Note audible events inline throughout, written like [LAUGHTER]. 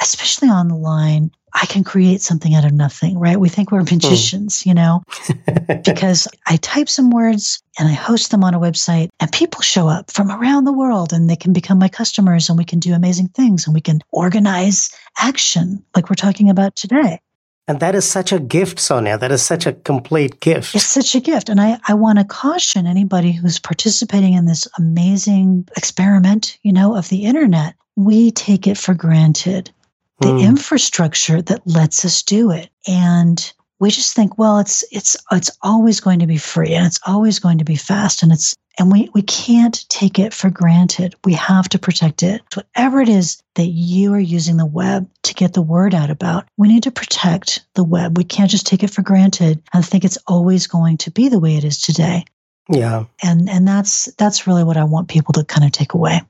especially on the line, I can create something out of nothing, right? We think we're hmm. magicians, you know, [LAUGHS] because I type some words and I host them on a website and people show up from around the world and they can become my customers and we can do amazing things and we can organize action like we're talking about today. And that is such a gift, Sonia. That is such a complete gift. It's such a gift. And I, I want to caution anybody who's participating in this amazing experiment, you know, of the internet. We take it for granted the mm. infrastructure that lets us do it. And we just think, well, it's it's it's always going to be free and it's always going to be fast and it's and we, we can't take it for granted. We have to protect it. Whatever it is that you are using the web to get the word out about, we need to protect the web. We can't just take it for granted and think it's always going to be the way it is today. Yeah. And and that's that's really what I want people to kind of take away.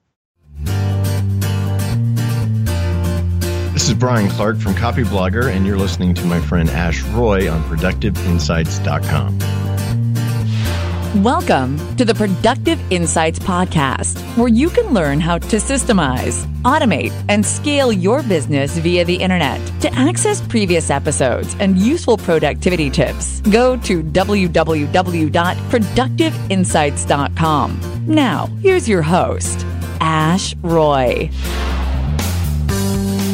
This is Brian Clark from Copyblogger, and you're listening to my friend Ash Roy on ProductiveInsights.com. Welcome to the Productive Insights Podcast, where you can learn how to systemize, automate, and scale your business via the internet. To access previous episodes and useful productivity tips, go to www.productiveinsights.com. Now, here's your host, Ash Roy.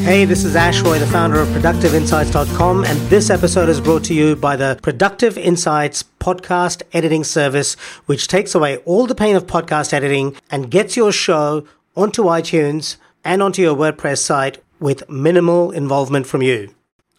Hey, this is Ash Roy, the founder of ProductiveInsights.com, and this episode is brought to you by the Productive Insights podcast editing service, which takes away all the pain of podcast editing and gets your show onto iTunes and onto your WordPress site with minimal involvement from you.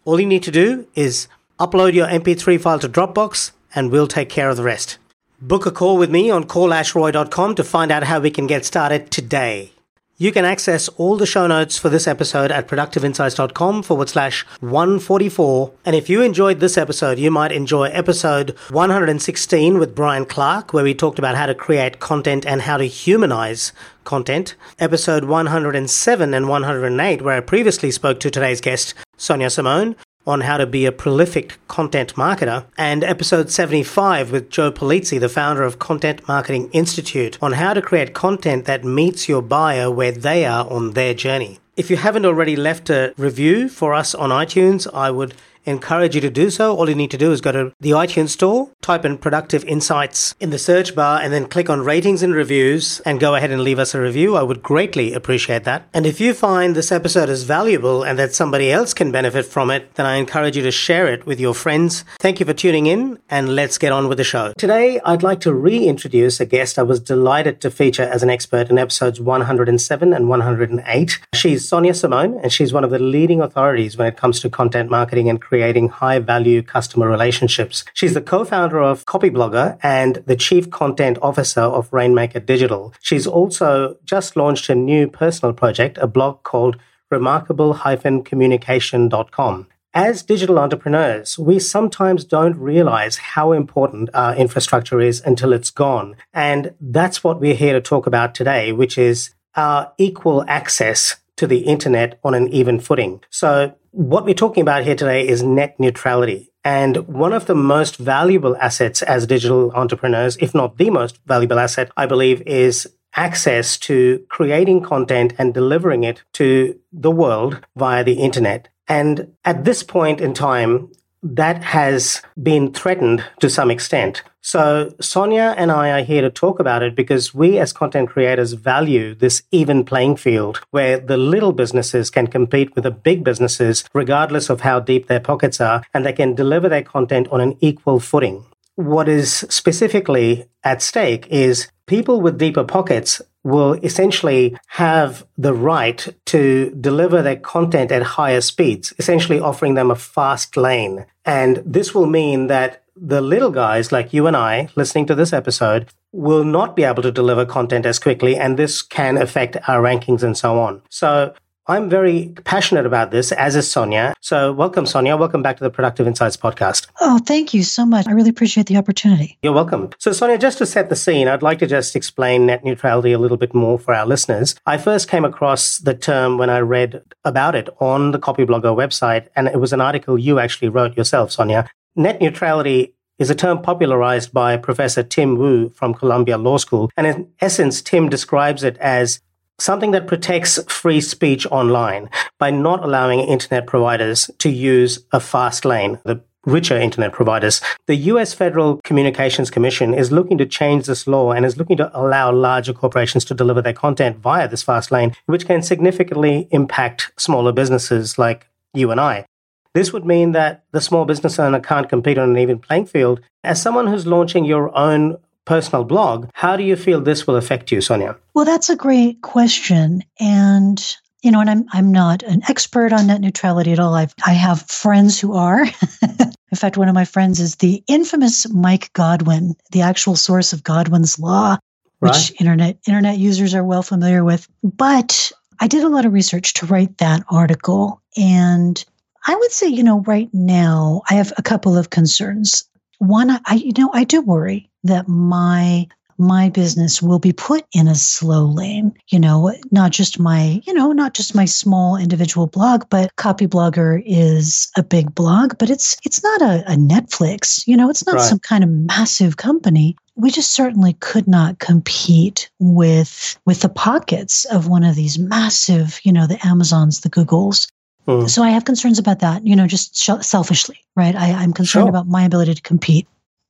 All you need to do is upload your MP3 file to Dropbox, and we'll take care of the rest. Book a call with me on callashroy.com to find out how we can get started today. You can access all the show notes for this episode at productiveinsights.com forward slash 144. And if you enjoyed this episode, you might enjoy episode 116 with Brian Clark, where we talked about how to create content and how to humanize content. Episode 107 and 108, where I previously spoke to today's guest, Sonia Simone, on how to be a prolific content marketer, and episode 75 with Joe Pulizzi, the founder of Content Marketing Institute, on how to create content that meets your buyer where they are on their journey. If you haven't already left a review for us on iTunes, I would encourage you to do so. All you need to do is go to the iTunes store, type in productive insights in the search bar, and then click on ratings and reviews and go ahead and leave us a review. I would greatly appreciate that. And if you find this episode is valuable and that somebody else can benefit from it, then I encourage you to share it with your friends. Thank you for tuning in and let's get on with the show. Today, I'd like to reintroduce a guest I was delighted to feature as an expert in episodes 107 and 108. She's Sonia Simone and she's one of the leading authorities when it comes to content marketing and creating high value customer relationships. She's the co-founder of Copyblogger and the chief content officer of Rainmaker Digital. She's also just launched a new personal project, a blog called remarkable-communication.com. As digital entrepreneurs, we sometimes don't realize how important our infrastructure is until it's gone. And that's what we're here to talk about today, which is our equal access to the internet on an even footing. So what we're talking about here today is net neutrality. And one of the most valuable assets as digital entrepreneurs, if not the most valuable asset, I believe, is access to creating content and delivering it to the world via the internet. And at this point in time, that has been threatened to some extent. So, Sonia and I are here to talk about it because we, as content creators, value this even playing field where the little businesses can compete with the big businesses, regardless of how deep their pockets are, and they can deliver their content on an equal footing. What is specifically at stake is people with deeper pockets will essentially have the right to deliver their content at higher speeds, essentially offering them a fast lane. And this will mean that the little guys like you and I listening to this episode will not be able to deliver content as quickly, and this can affect our rankings and so on. So I'm very passionate about this, as is Sonia. So, welcome, Sonia. Welcome back to the Productive Insights podcast. Oh, thank you so much. I really appreciate the opportunity. You're welcome. So, Sonia, just to set the scene, I'd like to just explain net neutrality a little bit more for our listeners. I first came across the term when I read about it on the Copyblogger website, and it was an article you actually wrote yourself, Sonia. Net neutrality is a term popularized by Professor Tim Wu from Columbia Law School. And in essence, Tim describes it as something that protects free speech online by not allowing internet providers to use a fast lane, the richer internet providers. The US Federal Communications Commission is looking to change this law and is looking to allow larger corporations to deliver their content via this fast lane, which can significantly impact smaller businesses like you and I. This would mean that the small business owner can't compete on an even playing field. As someone who's launching your own personal blog, how do you feel this will affect you, Sonia? Well, that's a great question. And you know, and I'm I'm not an expert on net neutrality at all. I've I have friends who are. [LAUGHS] In fact, one of my friends is the infamous Mike Godwin, the actual source of Godwin's law, which internet internet users are well familiar with. But I did a lot of research to write that article, and I would say, you know, right now I have a couple of concerns. One, I you know I do worry that my my business will be put in a slow lane. You know, not just my, you know, not just my small individual blog, but Copyblogger is a big blog, but it's it's not a, a Netflix. You know, it's not right. some kind of massive company. We just certainly could not compete with with the pockets of one of these massive, you know, the Amazons, the Googles. Mm. So I have concerns about that, you know, just selfishly, right? I, I'm concerned sure. about my ability to compete.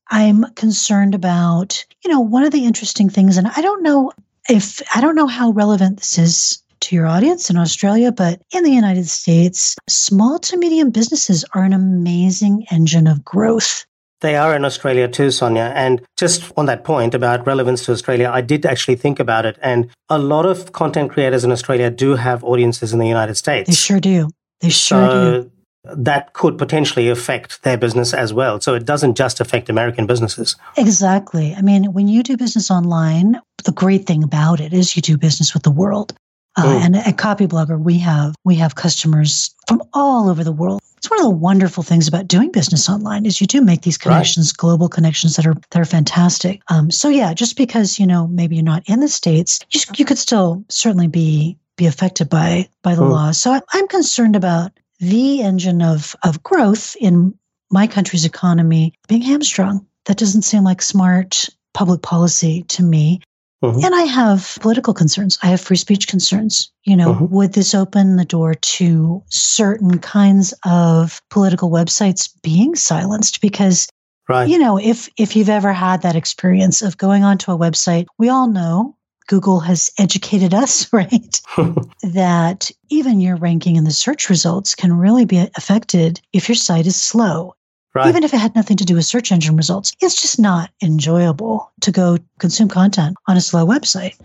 I'm concerned about, you know, one of the interesting things, and I don't know if, I don't know how relevant this is to your audience in Australia, but in the United States, small to medium businesses are an amazing engine of growth. They are in Australia too, Sonia. And just on that point about relevance to Australia, I did actually think about it. And a lot of content creators in Australia do have audiences in the United States. They sure do. They sure so do that could potentially affect their business as well. So it doesn't just affect American businesses. Exactly. I mean, when you do business online, the great thing about it is you do business with the world. Uh, mm. and at Copyblogger, we have we have customers from all over the world. It's one of the wonderful things about doing business online is you do make these connections, right. global connections that are that are fantastic. Um, so yeah, just because you know maybe you're not in the states, you, you could still certainly be be affected by by the mm. law. So I, I'm concerned about the engine of, of growth in my country's economy being hamstrung. That doesn't seem like smart public policy to me. Mm-hmm. And I have political concerns. I have free speech concerns. You know, mm-hmm. would this open the door to certain kinds of political websites being silenced? Because, right. you know, if if you've ever had that experience of going onto a website, we all know Google has educated us, [LAUGHS] right? [LAUGHS] that even your ranking in the search results can really be affected if your site is slow. Right. Even if it had nothing to do with search engine results, it's just not enjoyable to go consume content on a slow website.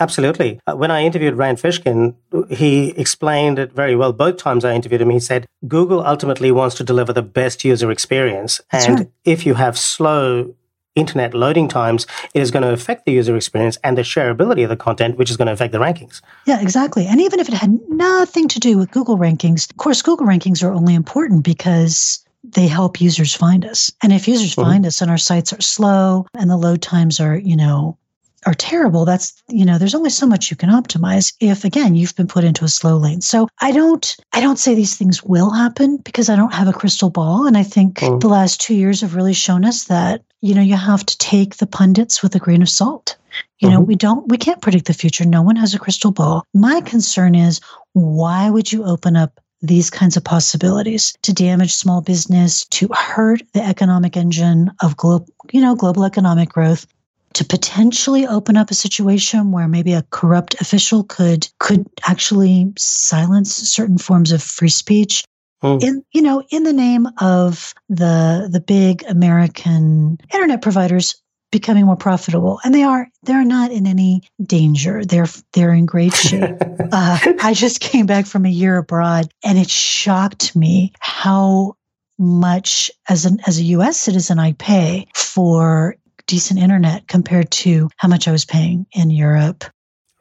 Absolutely. Uh, when I interviewed Rand Fishkin, he explained it very well. Both times I interviewed him, he said Google ultimately wants to deliver the best user experience. and right. if you have slow internet loading times, it is going to affect the user experience and the shareability of the content, which is going to affect the rankings. Yeah, exactly. And even if it had nothing to do with Google rankings, of course, Google rankings are only important because they help users find us. And if users mm-hmm. find us and our sites are slow and the load times are, you know, are terrible that's you know there's only so much you can optimize if again you've been put into a slow lane so i don't i don't say these things will happen because i don't have a crystal ball and i think mm. the last two years have really shown us that you know you have to take the pundits with a grain of salt. You mm-hmm. know we don't we can't predict the future. No one has a crystal ball. My concern is why would you open up these kinds of possibilities to damage small business to hurt the economic engine of global you know global economic growth to potentially open up a situation where maybe a corrupt official could could actually silence certain forms of free speech hmm. in you know in the name of the the big american internet providers becoming more profitable and they are they're not in any danger they're they're in great shape [LAUGHS] uh, i just came back from a year abroad and it shocked me how much as an as a US citizen I pay for decent internet compared to how much I was paying in Europe.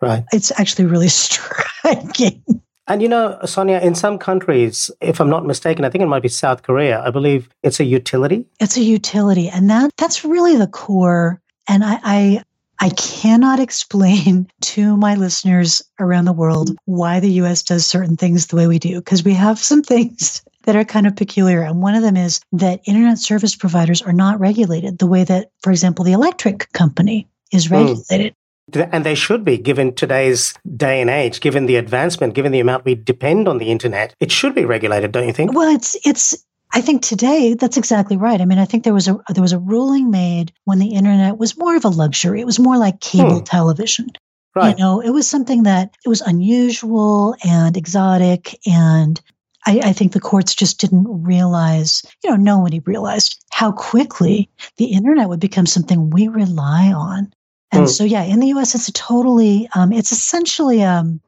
Right. It's actually really [LAUGHS] striking. And you know, Sonia, in some countries, if I'm not mistaken, I think it might be South Korea, I believe it's a utility. It's a utility. And that that's really the core. And I, I I cannot explain [LAUGHS] to my listeners around the world why the US does certain things the way we do, because we have some [LAUGHS] things that are kind of peculiar. And one of them is that internet service providers are not regulated the way that, for example, the electric company is hmm. regulated. Mm. And they should be, given today's day and age, given the advancement, given the amount we depend on the internet. It should be regulated, don't you think? Well, it's it's I think today that's exactly right. I mean, I think there was a there was a ruling made when the internet was more of a luxury. It was more like cable hmm. television. Right. You know, it was something that it was unusual and exotic and I, I, think the courts just didn't realize, you know, nobody realized how quickly the internet would become something we rely on. And mm. so, yeah, in the US, it's a totally, um, it's essentially, um,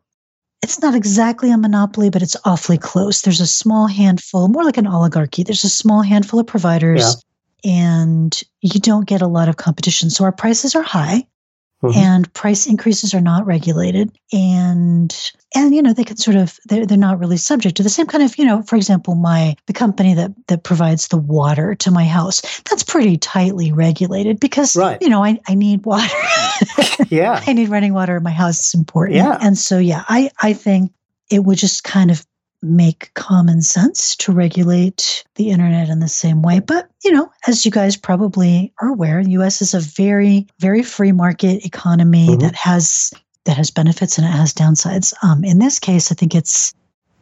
it's not exactly a monopoly, but it's awfully close. There's a small handful, more like an oligarchy. There's a small handful of providers, yeah. and you don't get a lot of competition. So our prices are high. Mm-hmm. and price increases are not regulated. And and you know they can sort of they're, they're not really subject to the same kind of you know for example my the company that that provides the water to my house that's pretty tightly regulated because right. you know I, I need water. [LAUGHS] Yeah. I need running water. In my house it's important. Yeah. And so yeah i i think it would just kind of make common sense to regulate the internet in the same way. But, you know, as you guys probably are aware, the US is a very, very free market economy mm-hmm. that has that has benefits and it has downsides. Um, in this case, I think it's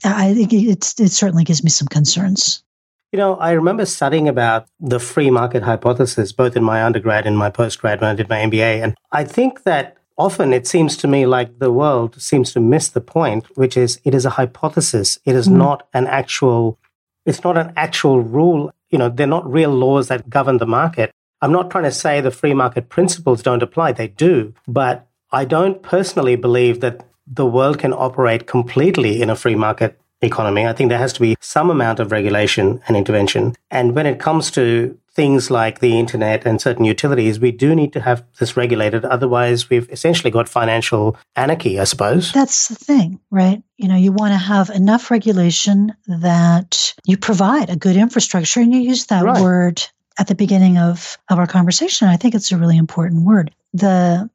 I think it's it certainly gives me some concerns. You know, I remember studying about the free market hypothesis both in my undergrad and my postgrad when I did my MBA. And I think that often it seems to me like the world seems to miss the point, which is it is a hypothesis. It is mm. not an actual, it's not an actual rule. You know, they're not real laws that govern the market. I'm not trying to say the free market principles don't apply. They do. But I don't personally believe that the world can operate completely in a free market economy. I think there has to be some amount of regulation and intervention. And when it comes to things like the internet and certain utilities, we do need to have this regulated. Otherwise, we've essentially got financial anarchy, I suppose. That's the thing, right? You know, you want to have enough regulation that you provide a good infrastructure. And you use that right. word at the beginning of, of our conversation. I think it's a really important word. The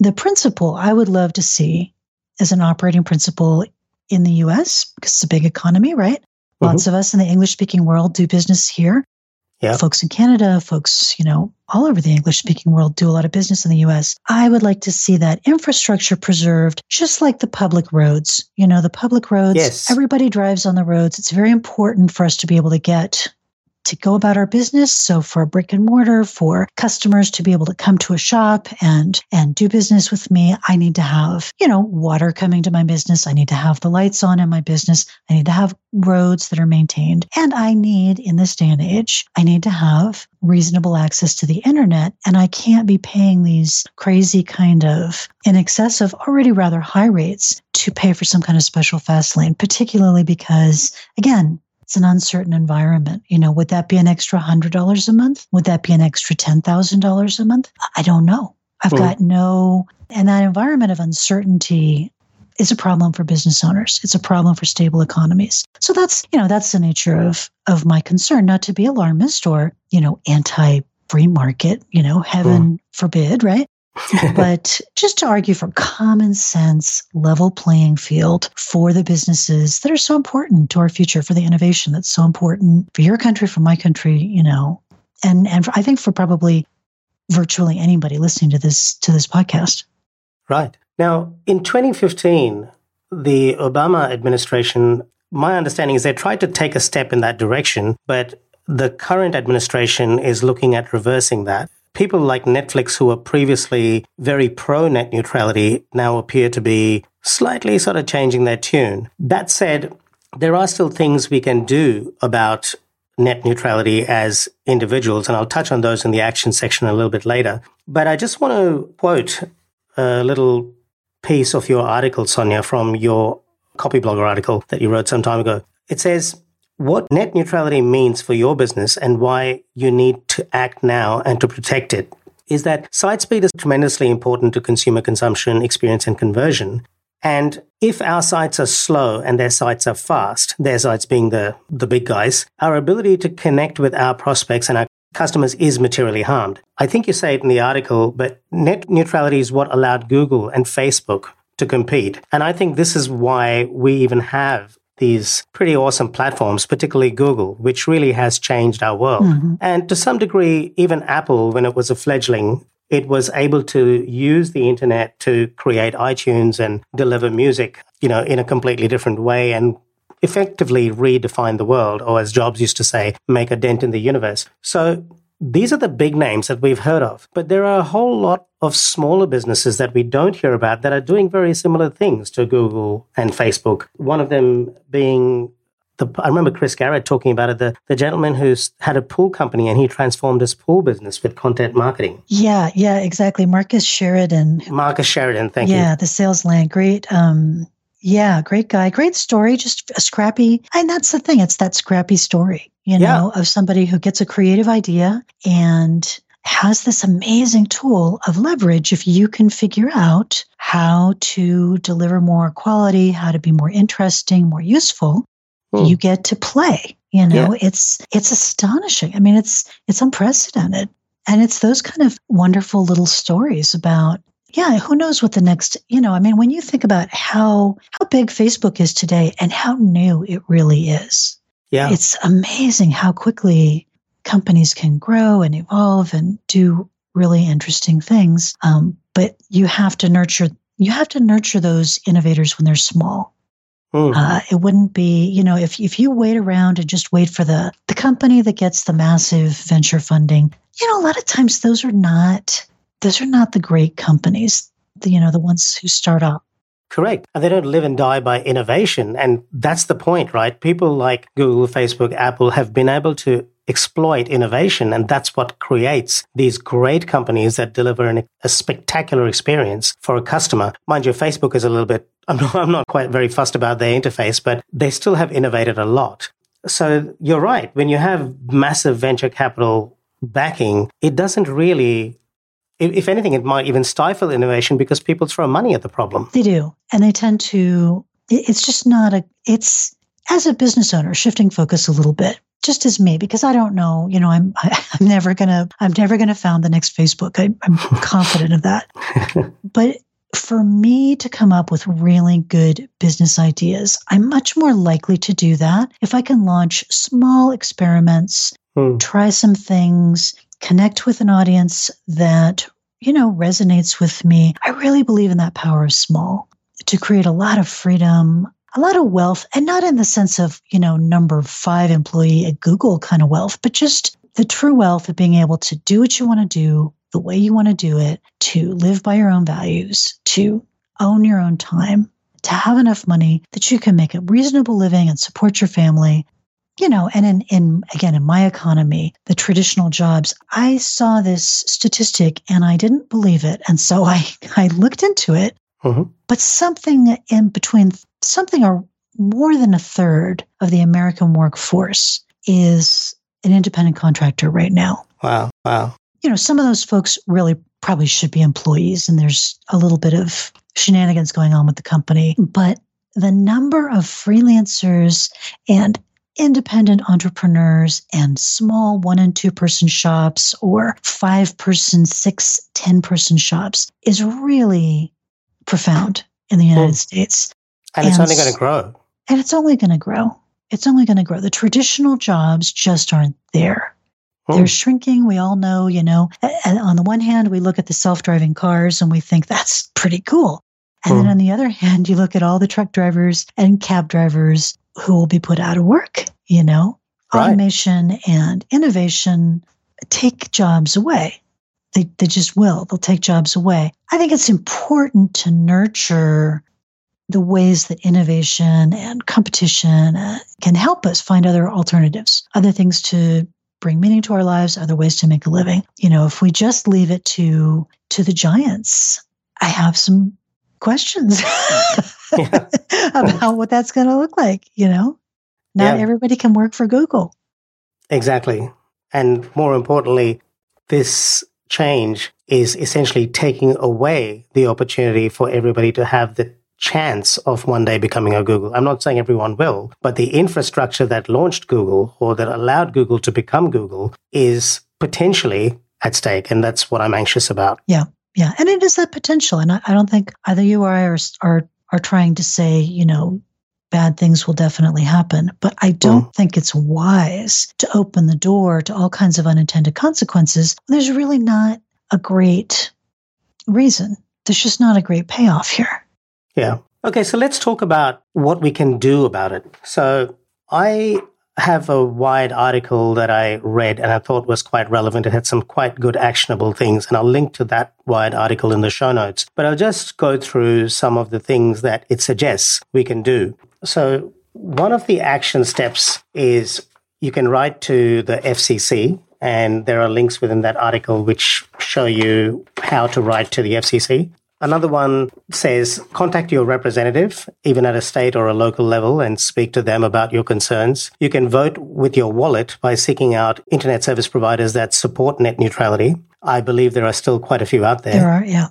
the principle I would love to see as an operating principle in the US, because it's a big economy, right? Mm-hmm. Lots of us in the English speaking world do business here. Yeah. Folks in Canada, folks, you know, all over the English speaking world do a lot of business in the US. I would like to see that infrastructure preserved, just like the public roads. You know, the public roads, yes. everybody drives on the roads. It's very important for us to be able to get to go about our business. So for brick and mortar, for customers to be able to come to a shop and and do business with me, I need to have, you know, water coming to my business. I need to have the lights on in my business. I need to have roads that are maintained. And I need in this day and age, I need to have reasonable access to the internet and I can't be paying these crazy kind of in excess of already rather high rates to pay for some kind of special fast lane, particularly because again, it's an uncertain environment. You know, would that be an extra $100 a month? Would that be an extra $10,000 a month? I don't know. I've got no, and that environment of uncertainty is a problem for business owners. It's a problem for stable economies. So that's, you know, that's the nature of of my concern, not to be alarmist or, you know, anti free market, you know, heaven forbid, right? [LAUGHS] but just to argue for common sense, level playing field for the businesses that are so important to our future, for the innovation that's so important for your country, for my country, you know, and and I think for probably virtually anybody listening to this to this podcast. Right now, in 2015, the Obama administration, my understanding is they tried to take a step in that direction, but the current administration is looking at reversing that people like Netflix, who were previously very pro net neutrality, now appear to be slightly sort of changing their tune. That said, there are still things we can do about net neutrality as individuals, and I'll touch on those in the action section a little bit later. But I just want to quote a little piece of your article, Sonia, from your Copyblogger article that you wrote some time ago. It says, what net neutrality means for your business and why you need to act now and to protect it is that site speed is tremendously important to consumer consumption, experience, and conversion. And if our sites are slow and their sites are fast, their sites being the, the big guys, our ability to connect with our prospects and our customers is materially harmed. I think you say it in the article, but net neutrality is what allowed Google and Facebook to compete. And I think this is why we even have these pretty awesome platforms, particularly Google, which really has changed our world. Mm-hmm. And to some degree, even Apple, when it was a fledgling, it was able to use the internet to create iTunes and deliver music, you know, in a completely different way and effectively redefine the world, or as Jobs used to say, make a dent in the universe. So these are the big names that we've heard of, but there are a whole lot of smaller businesses that we don't hear about that are doing very similar things to Google and Facebook. One of them being the, I remember Chris Garrett talking about it, the, the gentleman who's had a pool company and he transformed his pool business with content marketing. Yeah, yeah, exactly. Marcus Sheridan. Marcus Sheridan, thank yeah, you. Yeah, the Sales Lion. Great. Um, yeah, great guy. Great story. Just a scrappy. And that's the thing. It's that scrappy story, you know, yeah. of somebody who gets a creative idea and has this amazing tool of leverage if you can figure out how to deliver more quality, how to be more interesting, more useful, hmm. you get to play. You know, yeah. it's it's astonishing. I mean, it's it's unprecedented. And it's those kind of wonderful little stories about yeah, who knows what the next, you know, I mean, when you think about how how big Facebook is today and how new it really is. Yeah. It's amazing how quickly companies can grow and evolve and do really interesting things. Um, but you have to nurture you have to nurture those innovators when they're small. Mm. Uh, it wouldn't be, you know, if if you wait around and just wait for the the company that gets the massive venture funding, you know, a lot of times those are not those are not the great companies. The, you know, the ones who start up. Correct. And they don't live and die by innovation. And that's the point, right? People like Google, Facebook, Apple have been able to exploit innovation. And that's what creates these great companies that deliver an, a spectacular experience for a customer. Mind you, Facebook is a little bit, [LAUGHS] I'm not, I'm not quite very fussed about their interface, but they still have innovated a lot. So you're right. When you have massive venture capital backing, it doesn't really if anything, it might even stifle innovation because people throw money at the problem. They do. And they tend to, it's just not a, it's, as a business owner, shifting focus a little bit, just as me, because I don't know, you know, I'm, I, am i am never going to, I'm never going to found the next Facebook. I, I'm [LAUGHS] confident of that. but for me to come up with really good business ideas, I'm much more likely to do that if I can launch small experiments, hmm. try some things, connect with an audience that, you know, resonates with me. I really believe in that power of small to create a lot of freedom, a lot of wealth, and not in the sense of, you know, number five employee at Google kind of wealth, but just the true wealth of being able to do what you want to do the way you want to do it, to live by your own values, to own your own time, to have enough money that you can make a reasonable living and support your family you know, and in, in again, in my economy, the traditional jobs, I saw this statistic and I didn't believe it. And so I, [LAUGHS] I looked into it, mm-hmm. but something in between, something or more than a third of the American workforce is an independent contractor right now. Wow. Wow. You know, some of those folks really probably should be employees and there's a little bit of shenanigans going on with the company. But the number of freelancers and independent entrepreneurs and small one and two person shops or five person, six, ten person shops is really profound in the United mm. States. And, and it's only going to grow. And it's only going to grow. It's only going to grow. The traditional jobs just aren't there. Mm. They're shrinking. We all know, you know, and on the one hand, we look at the self driving cars and we think that's pretty cool. And then on the other hand, you look at all the truck drivers and cab drivers who will be put out of work. You know, right. automation and innovation take jobs away. They, they just will. They'll take jobs away. I think it's important to nurture the ways that innovation and competition uh, can help us find other alternatives, other things to bring meaning to our lives, other ways to make a living. You know, if we just leave it to to the giants, I have some questions [LAUGHS] about what that's going to look like. You know, not yeah. everybody can work for Google. Exactly. And more importantly, this change is essentially taking away the opportunity for everybody to have the chance of one day becoming a Google. I'm not saying everyone will, but the infrastructure that launched Google or that allowed Google to become Google is potentially at stake. And that's what I'm anxious about. Yeah. Yeah, and it is that potential, and I, I don't think either you or I are, are are trying to say, you know, bad things will definitely happen. But I don't mm. think it's wise to open the door to all kinds of unintended consequences. There's really not a great reason. There's just not a great payoff here. Yeah. Okay, so let's talk about what we can do about it. So I have a Wired article that I read and I thought was quite relevant. It had some quite good actionable things, and I'll link to that Wired article in the show notes. But I'll just go through some of the things that it suggests we can do. So, one of the action steps is you can write to the FCC, and there are links within that article which show you how to write to the FCC. Another one says contact your representative, even at a state or a local level, and speak to them about your concerns. You can vote with your wallet by seeking out internet service providers that support net neutrality. I believe there are still quite a few out there. There are, yeah.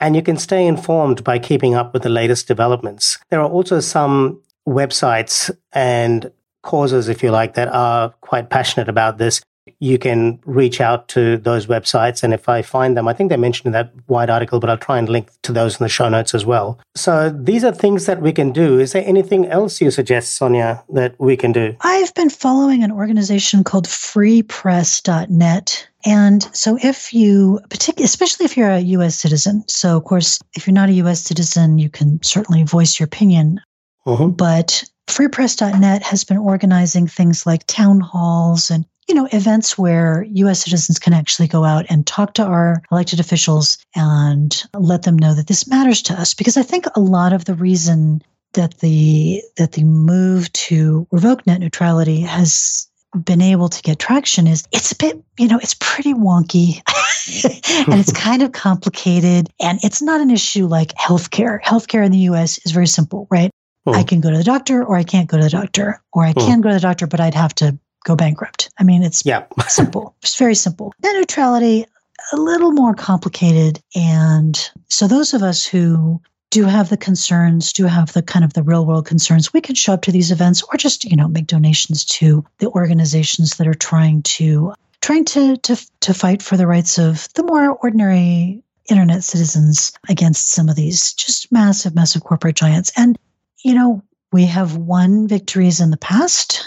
And you can stay informed by keeping up with the latest developments. There are also some websites and causes, if you like, that are quite passionate about this you can reach out to those websites. And if I find them, I think they mentioned in that Wired article, but I'll try and link to those in the show notes as well. So these are things that we can do. Is there anything else you suggest, Sonia, that we can do? I've been following an organization called freepress.net. And so if you, particularly, especially if you're a US citizen, so of course, if you're not a US citizen, you can certainly voice your opinion. Mm-hmm. But freepress.net has been organizing things like town halls and you know, events where US citizens can actually go out and talk to our elected officials and let them know that this matters to us. Because I think a lot of the reason that the that the move to revoke net neutrality has been able to get traction is it's a bit, you know, it's pretty wonky [LAUGHS] and it's [LAUGHS] kind of complicated. And it's not an issue like healthcare. Healthcare in the US is very simple, right? I hmm. can go to the doctor or I can't go to the doctor, or I hmm. can go to the doctor, but I'd have to go bankrupt. I mean, it's yeah. [LAUGHS] simple. It's very simple. Net neutrality, a little more complicated. And so those of us who do have the concerns, do have the kind of the real world concerns, we can show up to these events or just, you know, make donations to the organizations that are trying to trying to to to fight for the rights of the more ordinary internet citizens against some of these just massive, massive corporate giants. And, you know, we have won victories in the past.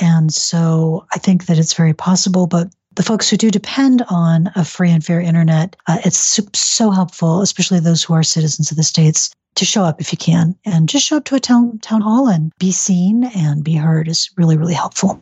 And so I think that it's very possible, but the folks who do depend on a free and fair internet, uh, it's so helpful, especially those who are citizens of the states, to show up if you can and just show up to a town town hall and be seen and be heard is really really helpful.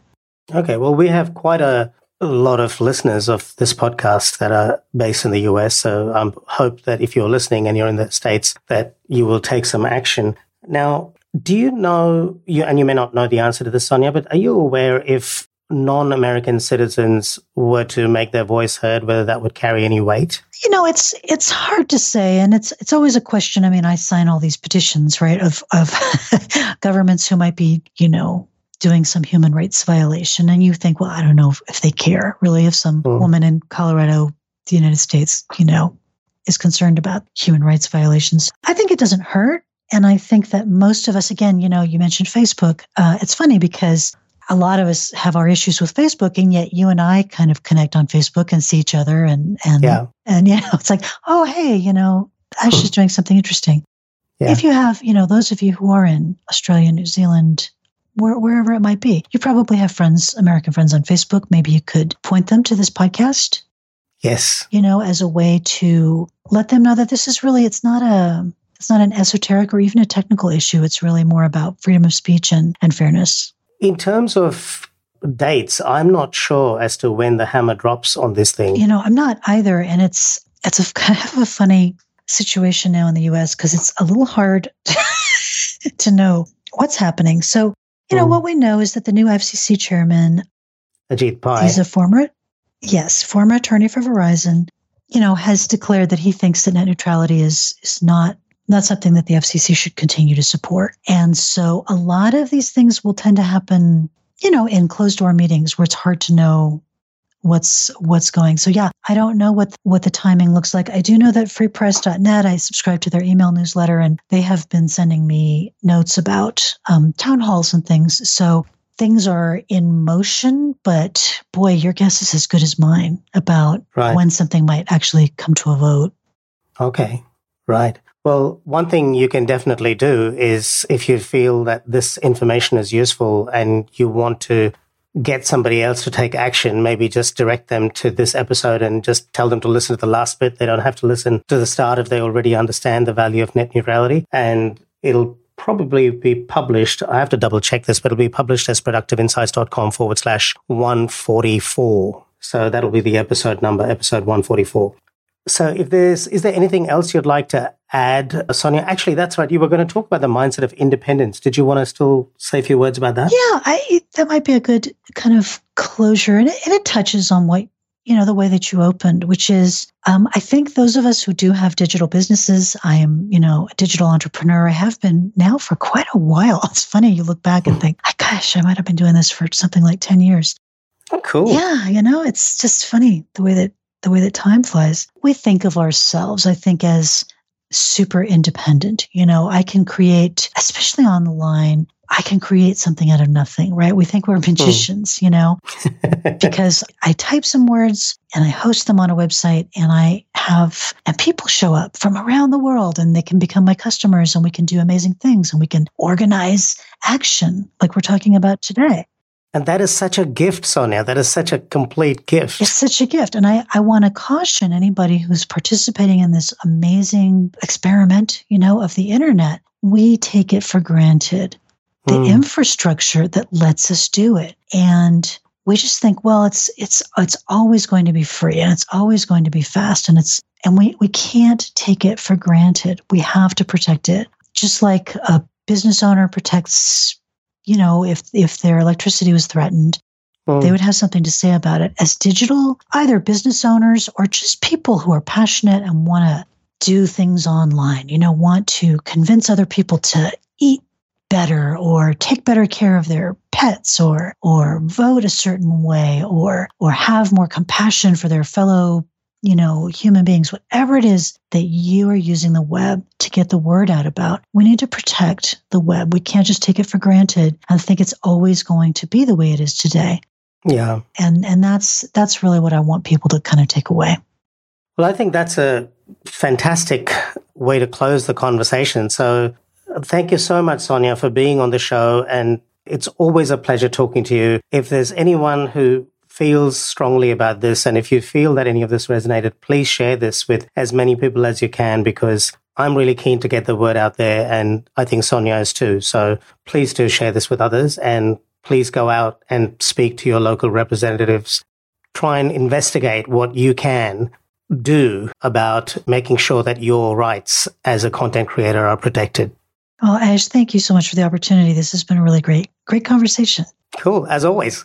Okay, well we have quite a, a lot of listeners of this podcast that are based in the US, so I hope that if you're listening and you're in the states that you will take some action. Now, do you know, you, and you may not know the answer to this, Sonia, but are you aware if non American citizens were to make their voice heard, whether that would carry any weight? You know, it's it's hard to say, and it's it's always a question. I mean, I sign all these petitions, right, of of [LAUGHS] governments who might be, you know, doing some human rights violation, and you think, well, I don't know if, if they care really. If some mm. woman in Colorado, the United States, you know, is concerned about human rights violations, I think it doesn't hurt. And I think that most of us, again, you know, you mentioned Facebook. Uh, it's funny because a lot of us have our issues with Facebook, and yet you and I kind of connect on Facebook and see each other, and and yeah. and [LAUGHS] you know, it's like, oh, hey, you know, Ash is [LAUGHS] doing something interesting. Yeah. If you have, you know, those of you who are in Australia, New Zealand, where, wherever it might be, you probably have friends, American friends on Facebook. Maybe you could point them to this podcast. Yes. You know, as a way to let them know that this is really, it's not a, it's not an esoteric or even a technical issue. It's really more about freedom of speech and, and fairness. In terms of dates, I'm not sure as to when the hammer drops on this thing. You know, I'm not either. And it's it's a [LAUGHS] kind of a funny situation now in the US because it's a little hard [LAUGHS] to know what's happening. So, you know, mm. what we know is that the new FCC chairman, Ajit Pai, he's a former, yes, former attorney for Verizon, you know, has declared that he thinks that net neutrality is is not that's something that the FCC should continue to support. And so a lot of these things will tend to happen, you know, in closed door meetings where it's hard to know what's what's going. So yeah, I don't know what what the timing looks like. I do know that freepress.net, I subscribe to their email newsletter and they have been sending me notes about um, town halls and things. So things are in motion, but boy, your guess is as good as mine about right. when something might actually come to a vote. Okay. Right. Well, one thing you can definitely do is if you feel that this information is useful and you want to get somebody else to take action, maybe just direct them to this episode and just tell them to listen to the last bit. They don't have to listen to the start if they already understand the value of net neutrality. And it'll probably be published. I have to double check this, but it'll be published as productiveinsights.com forward slash 144. So that'll be the episode number, episode 144. So if there's, is there anything else you'd like to add, Sonia? Actually, that's right. You were going to talk about the mindset of independence. Did you want to still say a few words about that? Yeah, I, that might be a good kind of closure. And it, and it touches on what, you know, the way that you opened, which is, um, I think those of us who do have digital businesses, I am, you know, a digital entrepreneur. I have been now for quite a while. [LAUGHS] It's funny. You look back and think, gosh, I might have been doing this for something like 10 years. Oh, cool. Yeah, you know, it's just funny the way that the way that time flies. We think of ourselves, I think, as super independent. You know, I can create, especially online, I can create something out of nothing, right? We think we're hmm. magicians, you know, [LAUGHS] because I type some words and I host them on a website and I have, and people show up from around the world and they can become my customers and we can do amazing things and we can organize action like we're talking about today. And that is such a gift, Sonia. That is such a complete gift. It's such a gift. And I, I want to caution anybody who's participating in this amazing experiment, you know, of the internet. We take it for granted, the mm. infrastructure that lets us do it. And we just think, well, it's it's it's always going to be free and it's always going to be fast and it's and we, we can't take it for granted. We have to protect it. Just like a business owner protects you know, if if their electricity was threatened, mm. they would have something to say about it. As digital, either business owners or just people who are passionate and want to do things online, you know, want to convince other people to eat better or take better care of their pets or or vote a certain way or or have more compassion for their fellow you know, human beings, whatever it is that you are using the web to get the word out about, we need to protect the web. We can't just take it for granted and think it's always going to be the way it is today. Yeah. And and that's that's really what I want people to kind of take away. Well, I think that's a fantastic way to close the conversation. So thank you so much, Sonia, for being on the show. And it's always a pleasure talking to you. If there's anyone who feels strongly about this, and if you feel that any of this resonated, please share this with as many people as you can because I'm really keen to get the word out there, and I think Sonia is too. So please do share this with others, and please go out and speak to your local representatives. Try and investigate what you can do about making sure that your rights as a content creator are protected. Oh, Ash, thank you so much for the opportunity. This has been a really great, great conversation. Cool, as always.